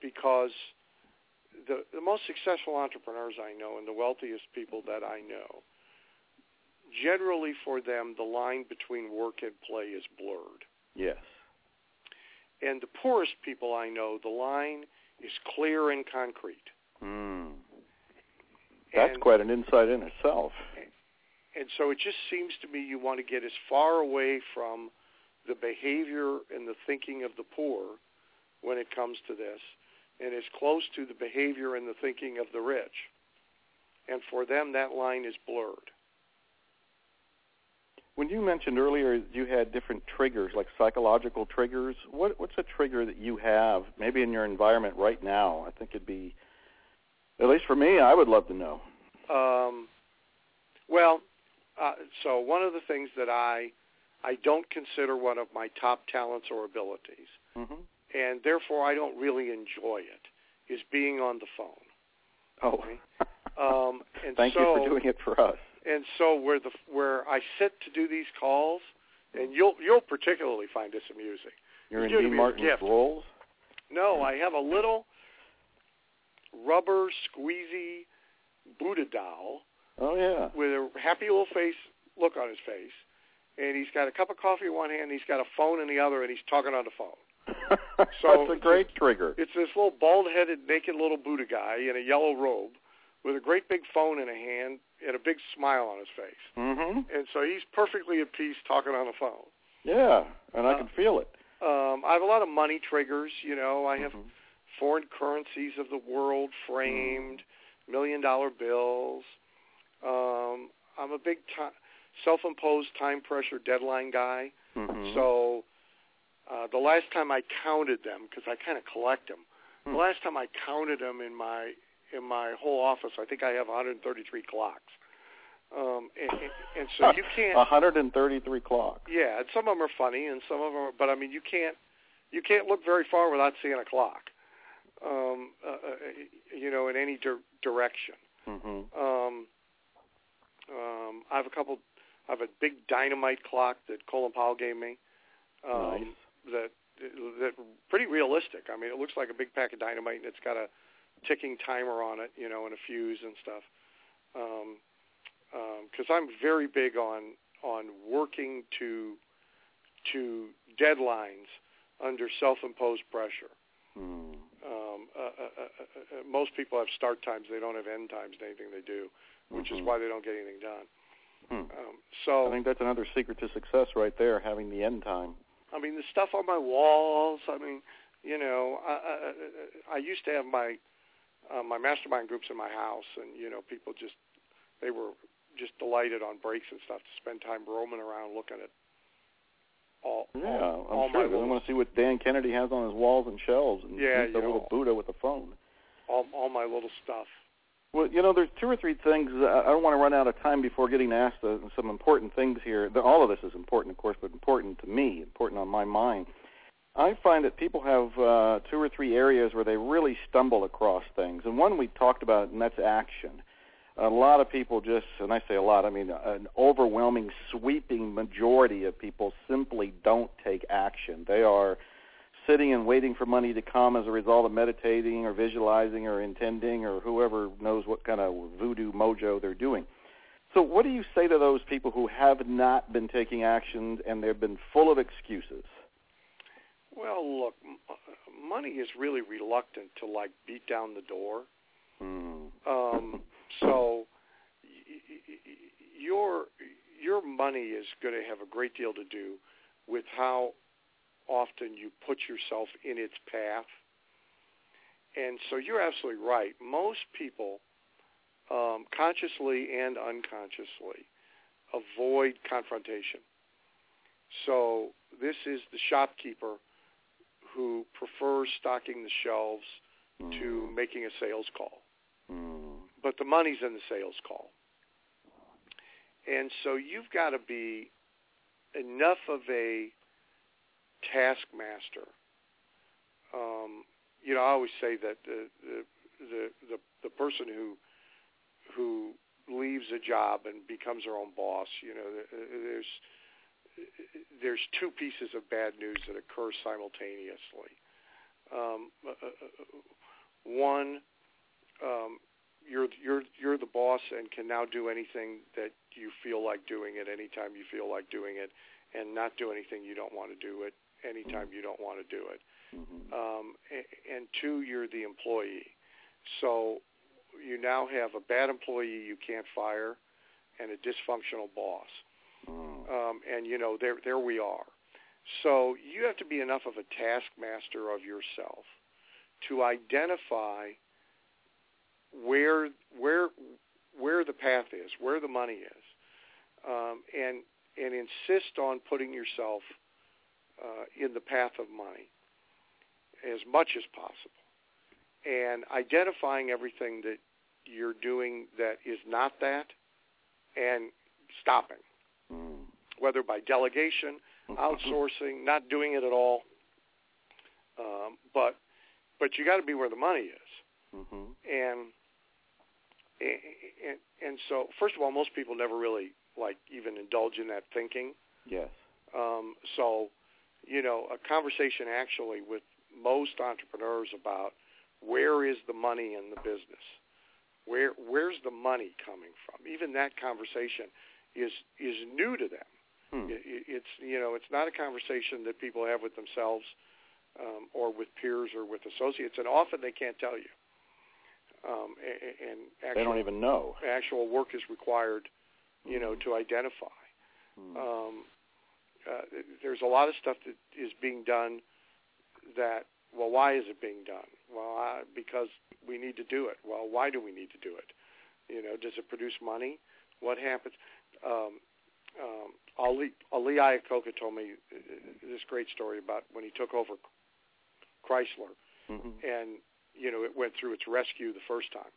because the, the most successful entrepreneurs I know and the wealthiest people that I know, generally for them, the line between work and play is blurred. Yes. And the poorest people I know, the line is clear and concrete. Mm. That's and, quite an insight in itself. And so it just seems to me you want to get as far away from the behavior and the thinking of the poor when it comes to this and as close to the behavior and the thinking of the rich. And for them, that line is blurred. When you mentioned earlier you had different triggers, like psychological triggers, what, what's a trigger that you have, maybe in your environment right now? I think it'd be, at least for me, I would love to know. Um, well, uh, so one of the things that I I don't consider one of my top talents or abilities, Mm-hmm. And therefore I don't really enjoy it, is being on the phone. Oh, Um, and thank so, you for doing it for us. And so where the where I sit to do these calls, and you'll you'll particularly find this amusing. You're in You give Dean Martin's gift. roles. No, I have a little rubber squeezy Buddha doll Oh yeah. with a happy little face look on his face, and he's got a cup of coffee in one hand, and he's got a phone in the other, and he's talking on the phone. So- That's a great trigger. It's this little bald-headed, naked little Buddha guy in a yellow robe with a great big phone in a hand and a big smile on his face. Mm-hmm. And so he's perfectly at peace talking on the phone. Yeah, and I Uh, can feel it. Um, I have a lot of money triggers. You know, I have Mhm. foreign currencies of the world framed, million-dollar bills. Um, I'm a big ti self-imposed time pressure deadline guy. Mhm. So uh, the last time I counted them, because I kind of collect them, Hmm. the last time I counted them in my in my whole office, I think I have 133 clocks. Um, and, and, and so you can't. 133 clocks. Yeah, and some of them are funny, and some of them. Are, but I mean, you can't you can't look very far without seeing a clock. Um, uh, uh, you know, in any dir- direction. Mm-hmm. Um, um, I have a couple. I have a big dynamite clock that Colin Powell gave me. Um, Nice. That that pretty realistic. I mean, it looks like a big pack of dynamite, and it's got a ticking timer on it, you know, and a fuse and stuff. Um, because I'm very big on on working to to deadlines under self-imposed pressure. Mm. Um, uh, uh, uh, uh, uh, most people have start times; they don't have end times to anything they do, which Mhm. is why they don't get anything done. Hmm. Um, so I think that's another secret to success right there, having the end time. I mean, the stuff on my walls. I mean, you know, I, I, I used to have my uh, my mastermind groups in my house, and you know, people just they were just delighted on breaks and stuff to spend time roaming around looking at all. Yeah, all, I'm all sure. my 'cause I want to see what Dan Kennedy has on his walls and shelves, and Yeah, the know. little Buddha with the phone. all, all my little stuff. Well, you know, there's two or three things. uh, I don't want to run out of time before getting asked uh, some important things here. All of this is important, of course, but important to me, important on my mind. I find that people have uh, two or three areas where they really stumble across things, and one we talked about, and that's action. A lot of people just, and I say a lot, I mean an overwhelming, sweeping majority of people simply don't take action. They are sitting and waiting for money to come as a result of meditating or visualizing or intending or whoever knows what kind of voodoo mojo they're doing. So what do you say to those people who have not been taking action and they've been full of excuses? Well, look, uh, money is really reluctant to like beat down the door. Hmm. Um, so your your money is going to have a great deal to do with how often you put yourself in its path. And so you're absolutely right. Most people, um, consciously and unconsciously, avoid confrontation. So this is the shopkeeper who prefers stocking the shelves mm. to making a sales call. Mm. But the money's in the sales call. And so you've got to be enough of a taskmaster. Um, you know, I always say that the, the the the the person who who leaves a job and becomes their own boss, you know, there's there's two pieces of bad news that occur simultaneously. Um, uh, uh, uh, one, um, you're you're you're the boss and can now do anything that you feel like doing at any time you feel like doing it, and not do anything you don't want to do it anytime you don't want to do it. Mm-hmm. Um, and, and two, you're the employee, so you now have a bad employee you can't fire, and a dysfunctional boss. Mm. Um, and you know, there there we are. So you have to be enough of a taskmaster of yourself to identify where where where the path is, where the money is, um, and and insist on putting yourself uh, in the path of money as much as possible, and identifying everything that you're doing that is not that, and stopping whether by delegation, outsourcing, not doing it at all. Um, but but you got to be where the money is, mm-hmm. and, and and so first of all, most people never really like even indulge in that thinking. Yes. Um, so, you know, a conversation actually with most entrepreneurs about where is the money in the business, where where's the money coming from. Even that conversation is is new to them. Hmm. It, it's you know it's not a conversation that people have with themselves um, or with peers or with associates, and often they can't tell you. Um, and, and actual, they don't even know. Actual work is required, you know, to identify. Hmm. Um, uh, there's a lot of stuff that is being done that well why is it being done well uh, because we need to do it well why do we need to do it you know does it produce money what happens um, um, Ali Lee Iacocca told me uh, this great story about when he took over Chrysler, mm-hmm. and you know it went through its rescue the first time,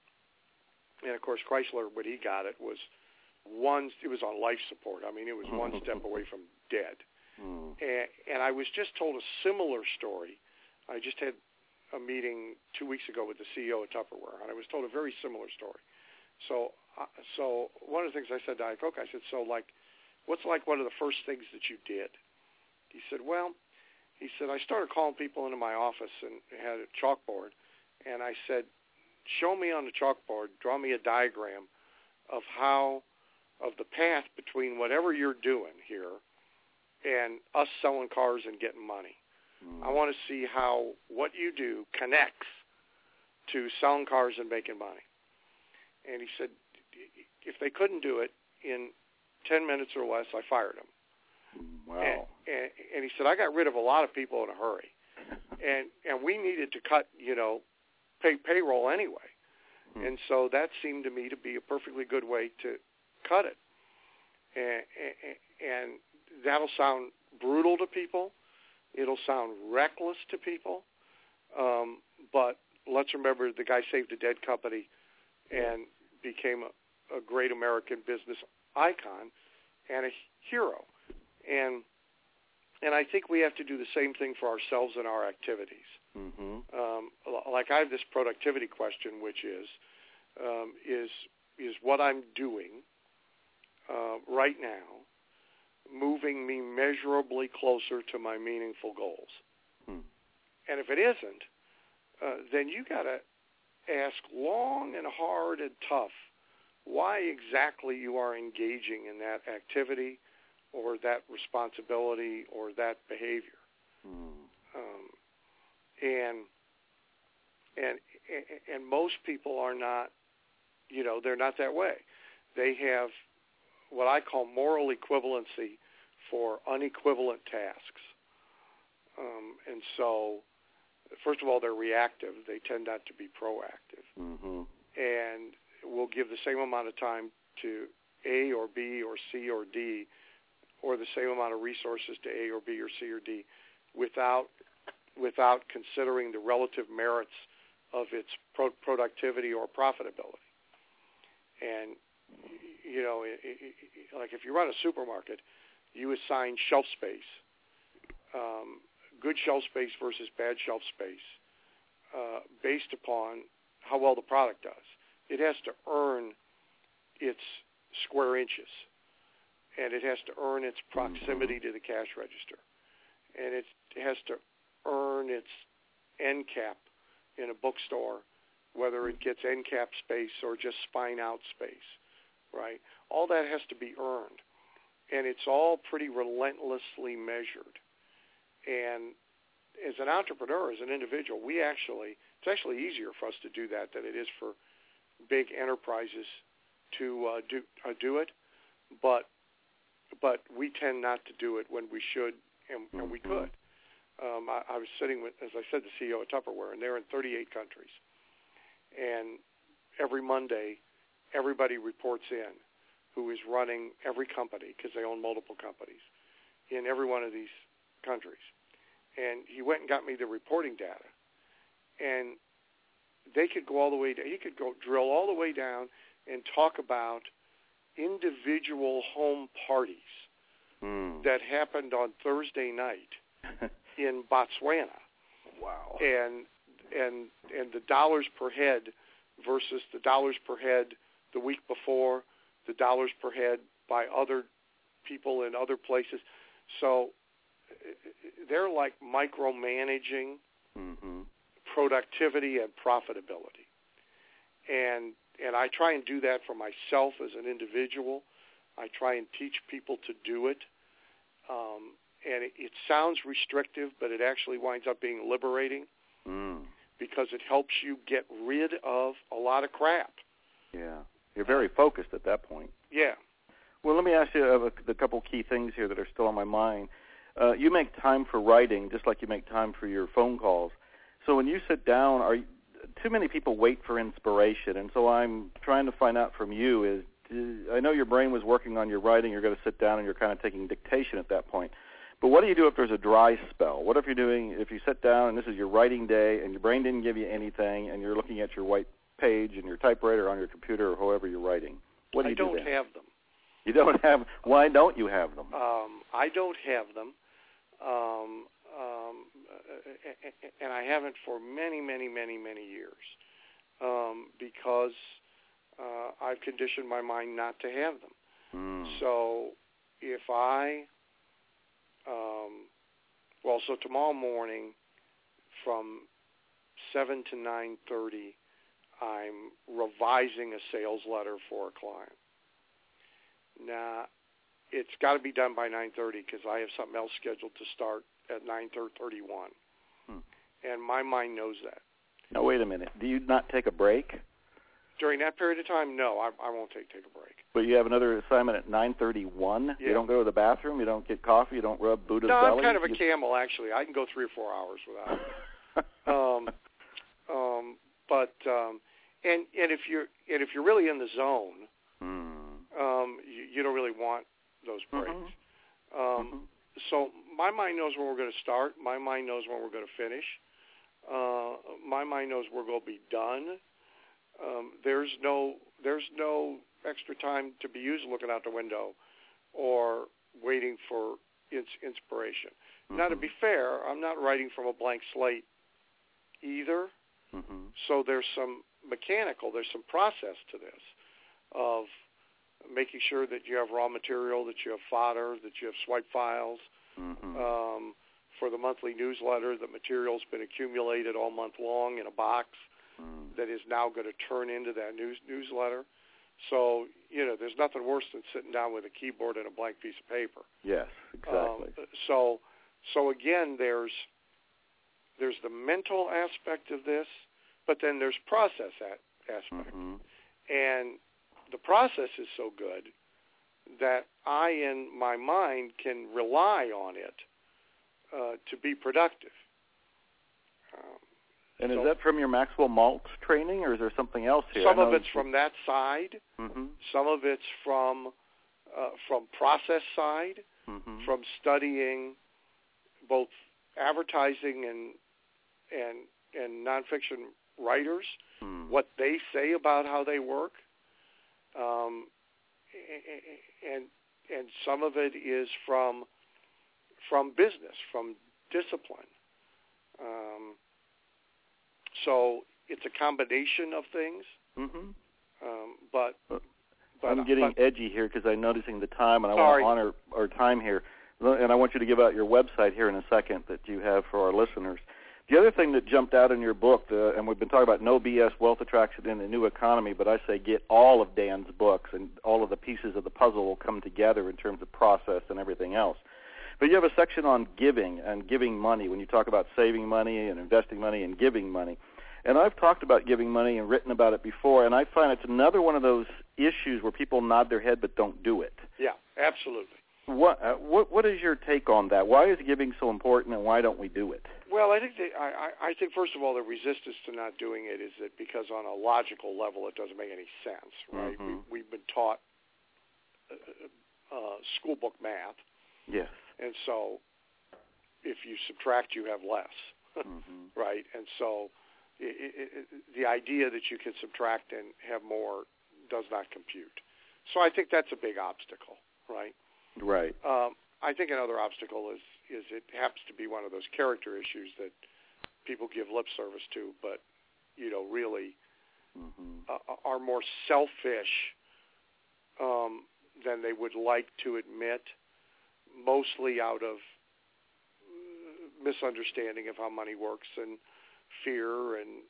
and of course Chrysler when he got it was one it was on life support. I mean it was one step away from dead, mm. and, and I was just told a similar story. I just had a meeting two weeks ago with the CEO of Tupperware, and I was told a very similar story. So, uh, so one of the things I said to Iacocca, I said, so like what's like one of the first things that you did? He said, well, he said, I started calling people into my office and had a chalkboard, and I said, show me on the chalkboard, draw me a diagram of how, of the path between whatever you're doing here and us selling cars and getting money. Mm. I want to see how what you do connects to selling cars and making money. And he said, if they couldn't do it in 10 minutes or less, I fired him. Wow. And, and, and he said, I got rid of a lot of people in a hurry. and, and we needed to cut, you know, pay payroll anyway. Hmm. And so that seemed to me to be a perfectly good way to cut it. And, and, and that'll sound brutal to people. It'll sound reckless to people. Um, but let's remember the guy saved a dead company and became a, a great American business icon and a hero. And and I think we have to do the same thing for ourselves and our activities. Mm-hmm. Um, like I have this productivity question, which is um, is is what I'm doing uh, right now moving me measurably closer to my meaningful goals? Hmm. And if it isn't, uh, then you got to ask long and hard and tough why exactly you are engaging in that activity or that responsibility or that behavior. Mm. Um, and and and most people are not, you know, they're not that way. They have what I call moral equivalency for unequivalent tasks. Um, and so, first of all, they're reactive. They tend not to be proactive. Mm-hmm. And we'll give the same amount of time to A or B or C or D, or the same amount of resources to A or B or C or D, without without considering the relative merits of its pro- productivity or profitability. And you know, it, it, like if you run a supermarket, you assign shelf space, um, good shelf space versus bad shelf space, uh, based upon how well the product does. It has to earn its square inches, and it has to earn its proximity mm-hmm. to the cash register, and it has to earn its end cap in a bookstore, whether it gets end cap space or just spine out space, right? All that has to be earned, and it's all pretty relentlessly measured. And as an entrepreneur, as an individual, we actually it's actually easier for us to do that than it is for big enterprises to uh, do uh, do it, but but we tend not to do it when we should and, and we Mm-hmm. could. Um, I, I was sitting with, as I said, the CEO of Tupperware, and they're in 38 countries. And every Monday, everybody reports in who is running every company because they own multiple companies in every one of these countries. And he went and got me the reporting data, and they could go all the way. Down, he could go drill all the way down and talk about individual home parties Mm. that happened on Thursday night in Botswana, wow. and and and the dollars per head versus the dollars per head the week before, the dollars per head by other people in other places. So they're like micromanaging Mm-hmm. productivity and profitability. And and I try and do that for myself as an individual. I try and teach people to do it. Um, and it, it sounds restrictive, but it actually winds up being liberating Mm. because it helps you get rid of a lot of crap. Yeah. You're very focused at that point. Yeah. Well, let me ask you a, a couple key things here that are still on my mind. Uh, you make time for writing just like you make time for your phone calls. So when you sit down, are you, too many people wait for inspiration? And so I'm trying to find out from you is I know your brain was working on your writing. You're going to sit down and you're kind of taking dictation at that point. But what do you do if there's a dry spell? What if you're doing if you sit down and this is your writing day and your brain didn't give you anything and you're looking at your white page and your typewriter on your computer or however you're writing? What do I you don't do then? have them. You don't have. Why don't you have them? Um, I don't have them. Um, um, and I haven't for many, many, many, many years um, because uh, I've conditioned my mind not to have them. Mm. So if I, um, well, so tomorrow morning from seven to nine thirty, I'm revising a sales letter for a client. Now, it's got to be done by 9:30 because I have something else scheduled to start at 9:31, Hmm. and my mind knows that. Now wait a minute. Do you not take a break? During that period of time, no, I, I won't take take a break. But you have another assignment at 9:31. Yeah. You don't go to the bathroom. You don't get coffee. You don't rub Buddha's no, belly. I'm kind of a you... camel actually. I can go three or four hours without. it. um, um, but um, and and if you're and if you're really in the zone, Hmm. um, you, you don't really want those breaks. Mhm. Um, Mhm. So my mind knows when we're going to start. My mind knows when we're going to finish. Uh, my mind knows we're going to be done. Um, there's no there's no extra time to be used looking out the window or waiting for ins- inspiration. Now, to Mhm. be fair, I'm not writing from a blank slate either. Mhm. So there's some mechanical, there's some process to this of making sure that you have raw material, that you have fodder, that you have swipe files. Mhm. Um, for the monthly newsletter, the material's been accumulated all month long in a box Mm. that is now going to turn into that news newsletter. So, you know, there's nothing worse than sitting down with a keyboard and a blank piece of paper. Yes, exactly. Um, so, so again, there's there's the mental aspect of this, but then there's process a- aspect, Mhm. and the process is so good that I, in my mind, can rely on it uh, to be productive. Um, and is that from your Maxwell Maltz training, or is there something else here? Some of it's from that side. Mm-hmm. Some of it's from uh, from process side, mm-hmm. from studying both advertising and and and nonfiction writers, mm. what they say about how they work, um, and and some of it is from from business, from discipline. Um, so it's a combination of things. Mm-hmm. Um, but, but I'm getting but, edgy here because I'm noticing the time, and I sorry. want to honor our time here. And I want you to give out your website here in a second that you have for our listeners. The other thing that jumped out in your book, uh, and we've been talking about no BS wealth attraction in the new economy, but I say get all of Dan's books, and all of the pieces of the puzzle will come together in terms of process and everything else. But you have a section on giving and giving money when you talk about saving money and investing money and giving money. And I've talked about giving money and written about it before, and I find it's another one of those issues where people nod their head but don't do it. Yeah, absolutely. What uh, what what is your take on that? Why is giving so important, and why don't we do it? Well, I think that, I, I think first of all the resistance to not doing it is that because on a logical level it doesn't make any sense, right? Mm-hmm. We, we've been taught uh, uh, school book math, yes, and so if you subtract, you have less, mm-hmm. right? And so it, it, it, the idea that you can subtract and have more does not compute. So I think that's a big obstacle, right? Right. Um, I think another obstacle is is it happens to be one of those character issues that people give lip service to, but you know really mm-hmm. uh, are more selfish um, than they would like to admit, mostly out of misunderstanding of how money works and fear and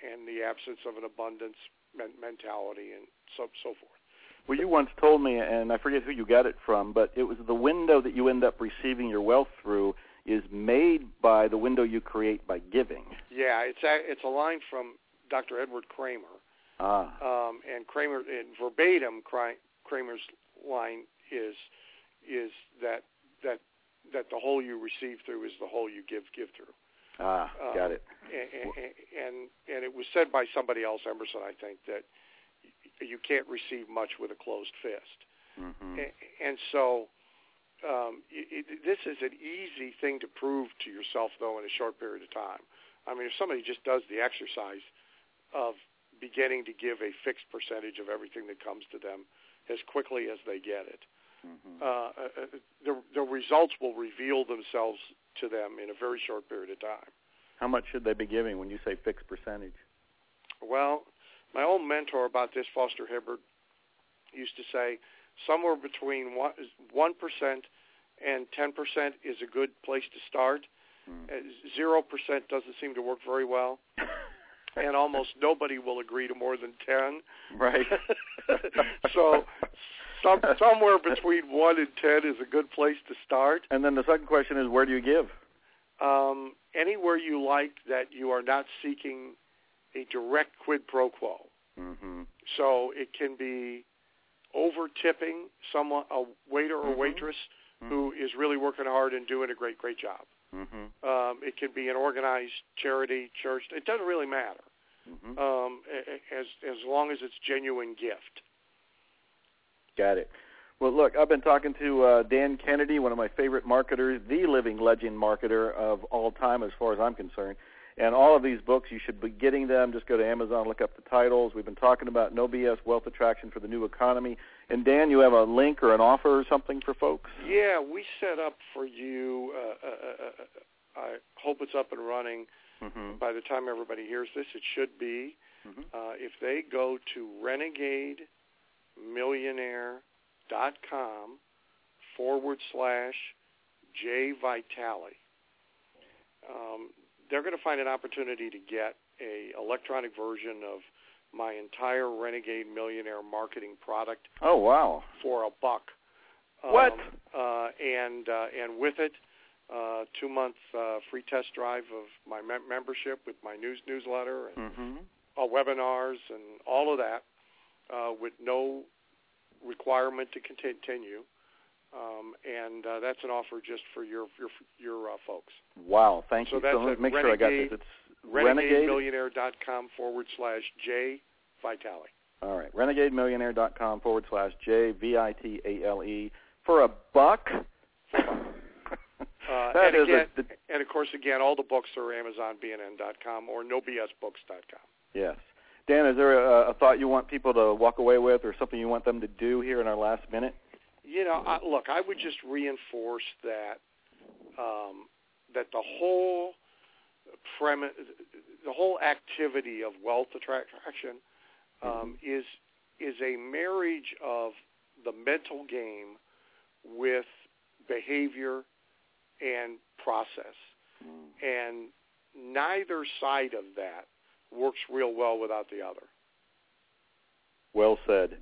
and the absence of an abundance mentality and so so forth. Well, you once told me, and I forget who you got it from, but it was the window that you end up receiving your wealth through is made by the window you create by giving. Yeah, it's a, it's a line from Dr. Edward Kramer. Ah. Um, and Kramer, in verbatim, Kramer's line is is that that that the hole you receive through is the hole you give give through. Ah, got it. And, and and it was said by somebody else, Emerson, I think, that you can't receive much with a closed fist. Mm-hmm. And, and so um, it, it, this is an easy thing to prove to yourself, though, in a short period of time. I mean, if somebody just does the exercise of beginning to give a fixed percentage of everything that comes to them as quickly as they get it, mm-hmm. uh, the, the results will reveal themselves to them in a very short period of time. How much should they be giving when you say fixed percentage? Well, my old mentor about this, Foster Hibbard, used to say somewhere between one percent and ten percent is a good place to start. Zero mm. percent doesn't seem to work very well, and almost nobody will agree to more than ten. Right. so, some, somewhere between one and ten is a good place to start. And then the second question is, where do you give? Um, anywhere you like that you are not seeking a direct quid pro quo. Mm-hmm. So it can be over tipping someone, a waiter or mm-hmm. waitress mm-hmm. who is really working hard and doing a great, great job. Mm-hmm. Um, it can be an organized charity, church. It doesn't really matter, mm-hmm. um, as as long as it's genuine gift. Got it. Well, look, I've been talking to uh, Dan Kennedy, one of my favorite marketers, the living legend marketer of all time, as far as I'm concerned. And all of these books, you should be getting them. Just go to Amazon, look up the titles. We've been talking about No BS Wealth Attraction for the New Economy. And Dan, you have a link or an offer or something for folks? Yeah, we set up for you. Uh, uh, uh, I hope it's up and running mm-hmm. by the time everybody hears this. It should be. Mm-hmm. if they go to renegademillionaire.com forward slash J Vitale. Um, they're going to find an opportunity to get a electronic version of my entire Renegade Millionaire marketing product. Oh wow! For a buck. What? Um, uh, and uh, and with it, uh, two month uh, free test drive of my me- membership with my news newsletter and mm-hmm. uh, webinars and all of that, uh, with no requirement to continue. Um, and uh, that's an offer just for your your your uh, folks. Wow, thank so you. That's so let me make renegade, sure I got this. It's renegademillionaire.com forward slash J Vitale. All right, renegademillionaire.com forward slash J V I T A L E for a buck. Uh, that and, again, a, and of course, again, all the books are AmazonBNN.com or NoBSBooks.com. Yes. Dan, is there a, a thought you want people to walk away with or something you want them to do here in our last minute? You know, I, look, I would just reinforce that um, that the whole premise, the whole activity of wealth attraction um, mm-hmm. is is a marriage of the mental game with behavior and process. Mm. And neither side of that works real well without the other. Well said.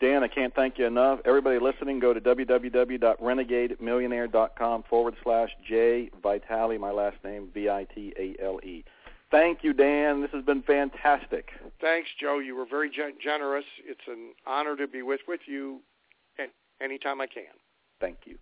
Dan, I can't thank you enough. Everybody listening, go to www.renegademillionaire.com forward slash J Vitale, my last name, V-I-T-A-L-E. Thank you, Dan. This has been fantastic. Thanks, Joe. You were very gen- generous. It's an honor to be with, with you anytime I can. Thank you.